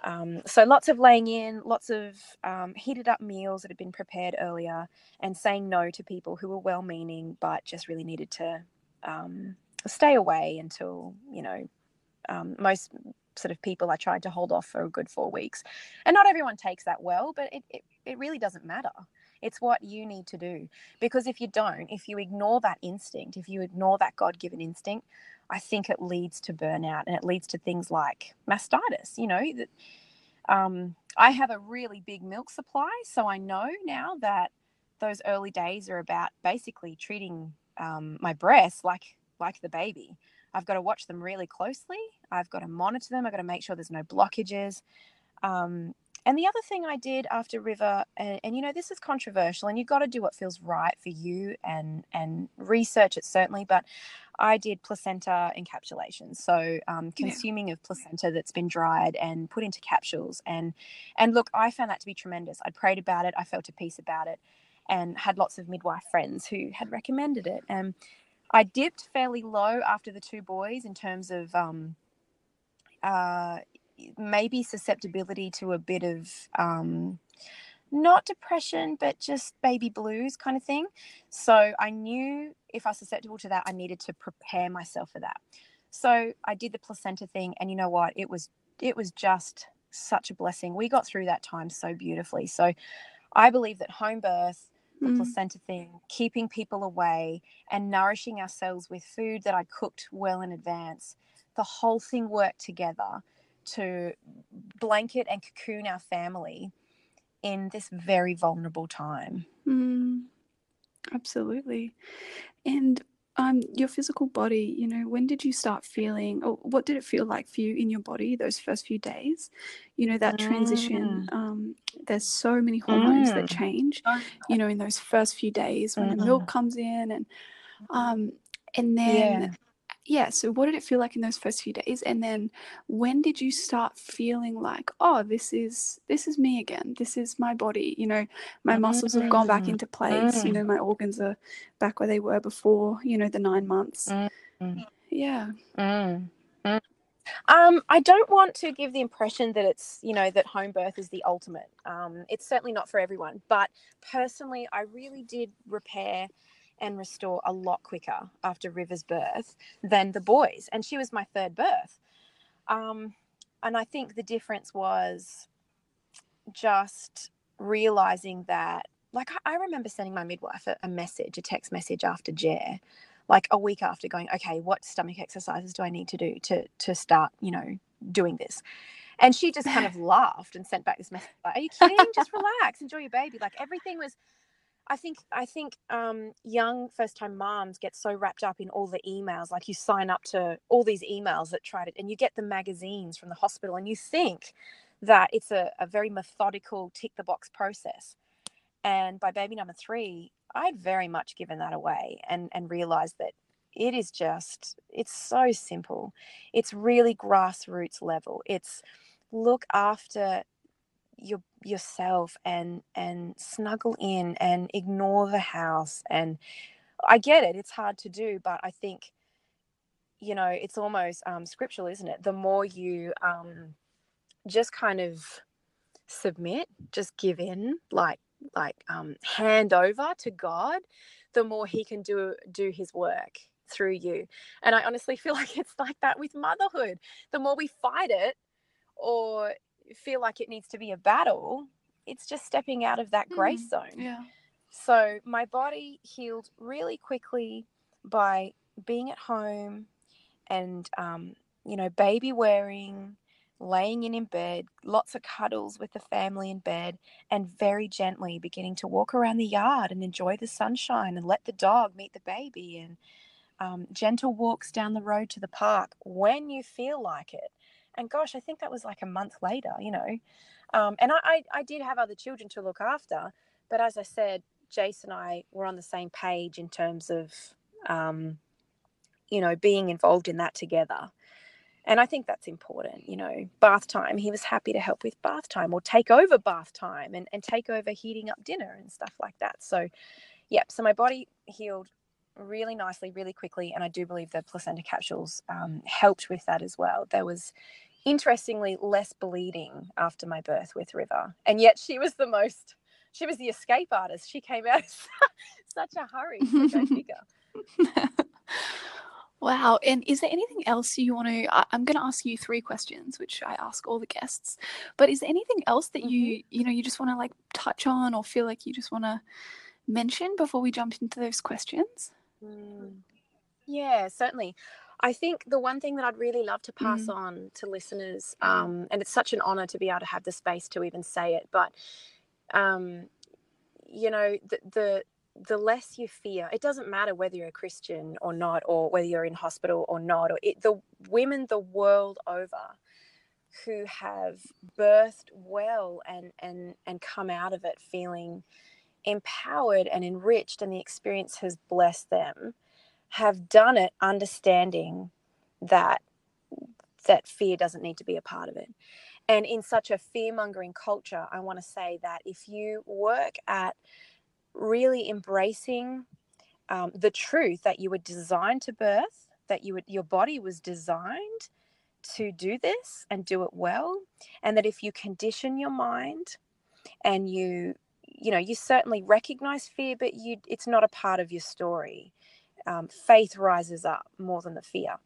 Um, so lots of laying in, lots of um, heated up meals that had been prepared earlier, and saying no to people who were well meaning but just really needed to um, stay away until you know um, most sort of people I tried to hold off for a good four weeks. And not everyone takes that well, but it, it, it really doesn't matter. It's what you need to do. Because if you don't, if you ignore that instinct, if you ignore that God given instinct, I think it leads to burnout and it leads to things like mastitis. You know, that um, I have a really big milk supply. So I know now that those early days are about basically treating um, my breast like like the baby. I've got to watch them really closely. I've got to monitor them. I've got to make sure there's no blockages. Um, and the other thing I did after River, and, and, you know, this is controversial, and you've got to do what feels right for you and and research it certainly. But I did placenta encapsulation, so um, consuming yeah. of placenta that's been dried and put into capsules. And and look, I found that to be tremendous. I prayed about it. I felt at peace about it, and had lots of midwife friends who had recommended it. And I dipped fairly low after the two boys in terms of um, uh, maybe susceptibility to a bit of um, not depression, but just baby blues kind of thing. So I knew if I was susceptible to that, I needed to prepare myself for that. So I did the placenta thing, and you know what? It was it was just such a blessing. We got through that time so beautifully. So I believe that home birth the mm. placenta thing, keeping people away and nourishing ourselves with food that I cooked well in advance. The whole thing worked together to blanket and cocoon our family in this very vulnerable time. Mm. Absolutely. And um, your physical body, you know, when did you start feeling, or what did it feel like for you in your body those first few days? You know, that transition. Mm. Um, there's so many hormones mm. that change, you know, in those first few days when mm-hmm. the milk comes in, and um, and then yeah yeah, so what did it feel like in those first few days? And then when did you start feeling like, oh, this is this is me again. This is my body. You know, my mm-hmm. muscles have gone back into place. You know, mm. my organs are back where they were before, you know, the nine months. Mm-hmm. Yeah. Mm-hmm. Um, I don't want to give the impression that it's, you know, that home birth is the ultimate. Um, it's certainly not for everyone. But personally, I really did repair and restore a lot quicker after River's birth than the boys. And she was my third birth. Um, and I think the difference was just realizing that, like, I, remember sending my midwife a, a message, a text message after Jer, like a week after going, okay, what stomach exercises do I need to do to, to start, you know, doing this? And she just kind of laughed and sent back this message like, Are you kidding? Just relax, enjoy your baby. Like everything was I think I think um, young first time moms get so wrapped up in all the emails. Like you sign up to all these emails that try to, and you get the magazines from the hospital, and you think that it's a, a very methodical tick the box process. And by baby number three, I'd very much given that away and and realized that it is just it's so simple. It's really grassroots level. It's look after your yourself and and snuggle in and ignore the house and i get it it's hard to do but i think you know it's almost um, scriptural isn't it the more you um, just kind of submit, just give in, like like um, hand over to God, the more He can do do His work through you. And I honestly feel like it's like that with motherhood. The more we fight it or feel like it needs to be a battle, it's just stepping out of that grace mm, zone. Yeah. So my body healed really quickly by being at home and um, you know baby wearing laying in in bed lots of cuddles with the family in bed and very gently beginning to walk around the yard and enjoy the sunshine and let the dog meet the baby and um, gentle walks down the road to the park when you feel like it and gosh i think that was like a month later you know um, and I, I, I did have other children to look after but as i said jace and i were on the same page in terms of um, you know, being involved in that together. And I think that's important, you know, bath time. He was happy to help with bath time or take over bath time and, and take over heating up dinner and stuff like that. So, yeah, so my body healed really nicely, really quickly. And I do believe the placenta capsules um, helped with that as well. There was, interestingly, less bleeding after my birth with River. And yet she was the most, she was the escape artist. She came out such a hurry. So go figure. Wow. And is there anything else you want to? I, am going to ask you three questions, which I ask all the guests. But is there anything else that mm-hmm. you, you know, you just want to like touch on or feel like you just want to mention before we jump into those questions? Mm. Yeah, certainly. I think the one thing that I'd really love to pass mm. on to listeners, um, and it's such an honor to be able to have the space to even say it, but um, you know, the, the the less you fear it doesn't matter whether you're a christian or not or whether you're in hospital or not or it, the women the world over who have birthed well and and and come out of it feeling empowered and enriched and the experience has blessed them have done it understanding that that fear doesn't need to be a part of it. And in such a fear mongering culture i want to say that if you work at really embracing um, the truth that you were designed to birth, that you would, your body was designed to do this and do it well, and that if you condition your mind and you you know you certainly recognize fear but you it's not a part of your story um, faith rises up more than the fear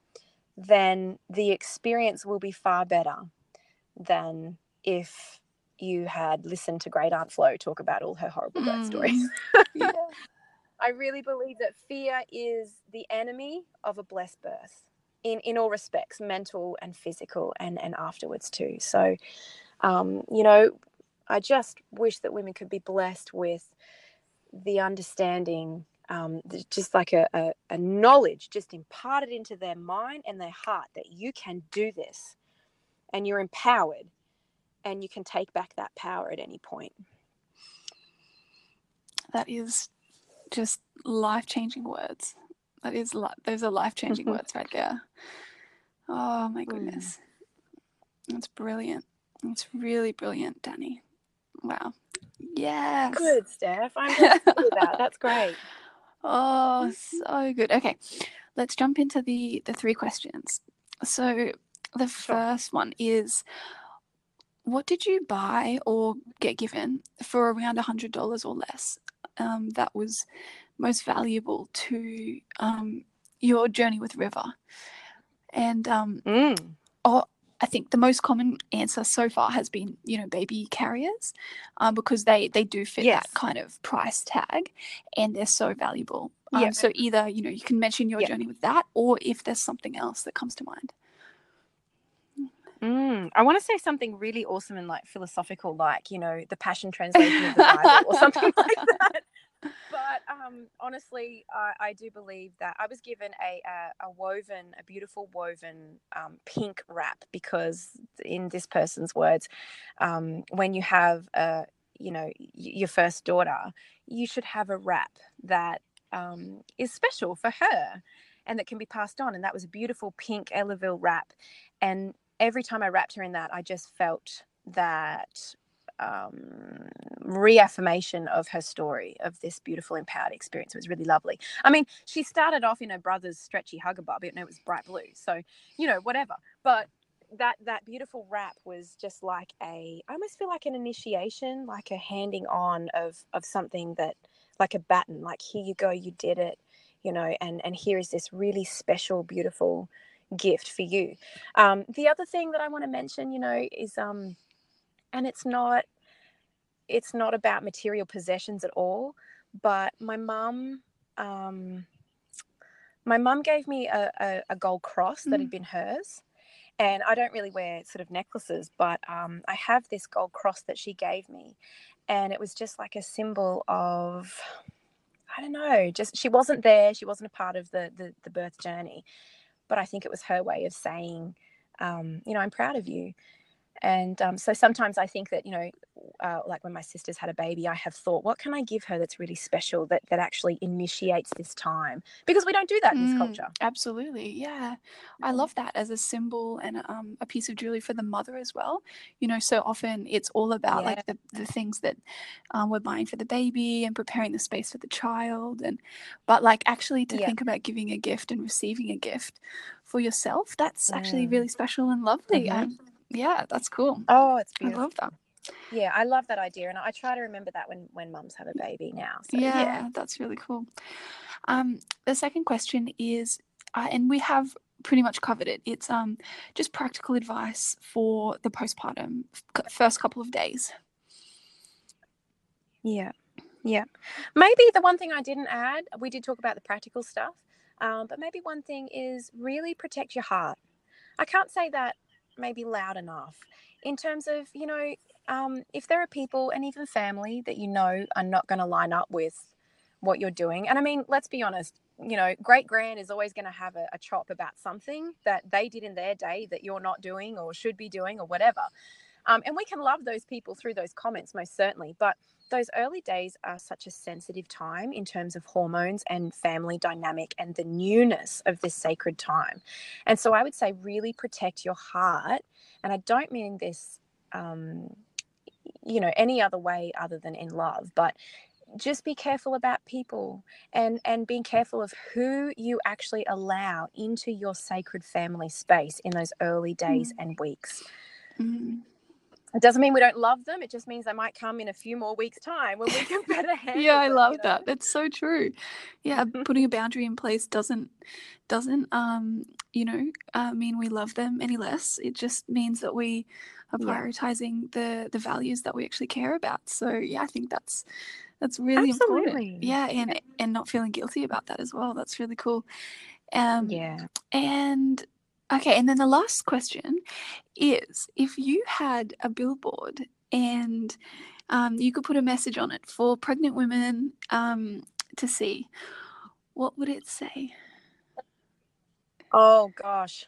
then the experience will be far better than if you had listened to Great Aunt Flo talk about all her horrible birth mm. stories. yeah. I really believe that fear is the enemy of a blessed birth in, in all respects, mental and physical, and, and afterwards too. So, um, you know, I just wish that women could be blessed with the understanding, um, just like a, a, a knowledge just imparted into their mind and their heart that you can do this and you're empowered and you can take back that power at any point. That is just life changing words. That is li- those are life changing words right there. Oh my hmm. goodness. Mm. That's brilliant. It's really brilliant, Danny. Wow. Yes. Good, Steph. I'm happy with that. That's great. Oh, so good. Okay. Let's jump into the the three questions. So the first one is what did you buy or get given for around a $100 or less um, that was most valuable to um, your journey with River? And um, mm. oh, I think the most common answer so far has been, you know, baby carriers, um, because they they do fit yes. that kind of price tag, and they're so valuable. Um, yeah. So either you know you can mention your journey with that, or if there's something else that comes to mind. Mm, I want to say something really awesome and like philosophical, like you know the Passion Translation of the Bible or something like that. But um, honestly, I, I, do believe that I was given a, a, a woven, a beautiful woven um, pink wrap because, in this person's words, um, when you have a you know your first daughter, you should have a wrap that um, is special for her and that can be passed on. And that was a beautiful pink Ellevill wrap. And every time I wrapped her in that, I just felt that um, reaffirmation of her story of this beautiful empowered experience. It was really lovely. I mean, she started off in her brother's stretchy Hug-a-Bub, and it was bright blue. So, you know, whatever. But that that beautiful wrap was just like a I almost feel like an initiation, like a handing on of of something that like a baton, like here you go, you did it, you know, and and here is this really special, beautiful gift for you. Um, the other thing that I want to mention, you know, is um, and it's not it's not about material possessions at all, but my mum um my mum gave me a, a, a gold cross that had Mm. been hers and I don't really wear sort of necklaces, but um, I have this gold cross that she gave me, and it was just like a symbol of, I don't know, just she wasn't there, she wasn't a part of the the, the birth journey, but I think it was her way of saying, um, you know, I'm proud of you. And um, so sometimes I think that, you know, uh, like when my sister's had a baby, I have thought, what can I give her that's really special that, that actually initiates this time? Because we don't do that in this Mm, culture. Absolutely, yeah. I Mm. love that as a symbol and um, a piece of jewelry for the mother as well. You know, so often it's all about Yeah. like the, the things that um, we're buying for the baby and preparing the space for the child, and but like actually to Yeah. think about giving a gift and receiving a gift for yourself, that's actually Mm. really special and lovely. Mhm. Yeah, that's cool. Oh, it's beautiful. I love that. Yeah, I love that idea, and I try to remember that when when mums have a baby now. So Yeah, yeah, that's really cool. Um, the second question is, uh, and we have pretty much covered it. It's um just practical advice for the postpartum first couple of days. yeah, yeah. Maybe the one thing I didn't add, we did talk about the practical stuff, um, but maybe one thing is really protect your heart. I can't say that maybe loud enough in terms of you know um, if there are people and even family that you know are not going to line up with what you're doing and i mean let's be honest you know great grand is always going to have a, a chop about something that they did in their day that you're not doing or should be doing or whatever. Um, and we can love those people through those comments most certainly but those early days are such a sensitive time in terms of hormones and family dynamic and the newness of this sacred time. And so i would say really protect your heart and i don't mean this um, you know any other way other than in love but just be careful about people and and being careful of who you actually allow into your sacred family space in those early days and weeks. Mm. It doesn't mean we don't love them it just means they might come in a few more weeks time when we can better handle Yeah, I them, love you know? that. That's so true. Yeah, putting a boundary in place doesn't doesn't um you know uh, mean we love them any less. It just means that we are Yeah. prioritizing the the values that we actually care about. So yeah, I think that's that's really important. Yeah, and and not feeling guilty about that as well. That's really cool. Um, yeah and okay, and then the last question is if you had a billboard and um, you could put a message on it for pregnant women um, to see, what would it say? oh gosh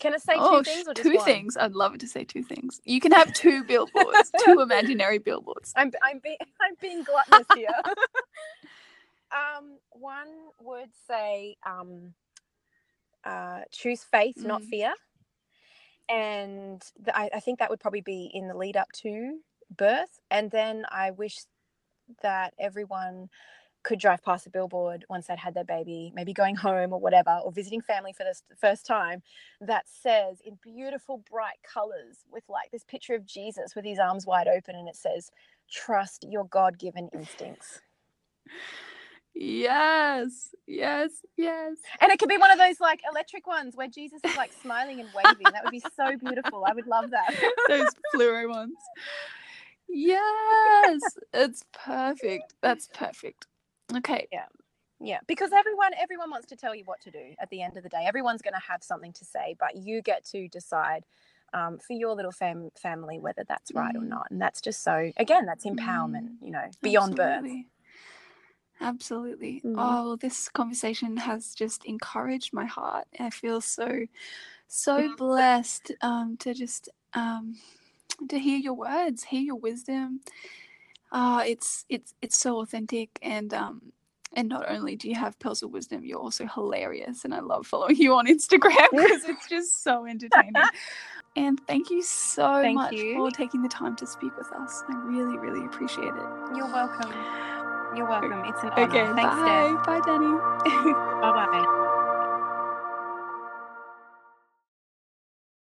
can i say oh, two things sh- or just two one? things. I'd love it to say two things. You can have two billboards, two imaginary billboards. I'm I'm being I'm being gluttonous here. um, one would say um, uh, choose faith, not Mm. fear, and I, I think that would probably be in the lead up to birth. And then I wish that everyone could drive past a billboard once they'd had their baby, maybe going home or whatever, or visiting family for the first time, that says in beautiful bright colors with like this picture of Jesus with his arms wide open, and it says, "Trust your God-given instincts." Yes, yes, yes. And it could be one of those like electric ones where Jesus is like smiling and waving. That would be so beautiful. I would love that. Those fluoro ones. Yes, it's perfect. That's perfect. Okay. Yeah, Yeah, because everyone everyone wants to tell you what to do at the end of the day. Everyone's going to have something to say, but you get to decide um, for your little fam- family whether that's right or Mm. not. And that's just so again, that's empowerment, you know, beyond birth. Absolutely. Mhm. Oh, this conversation has just encouraged my heart. I feel so, so Mm. blessed um, to just um, to hear your words, hear your wisdom. Uh, it's it's it's so authentic, and um, and not only do you have pearls of wisdom, you're also hilarious, and I love following you on Instagram because it's just so entertaining. and thank you so Thank much you. for taking the time to speak with us. I really, really appreciate it. You're welcome. You're welcome. It's an honor. Okay, Thanks, bye. Bye, Danny. Bye bye.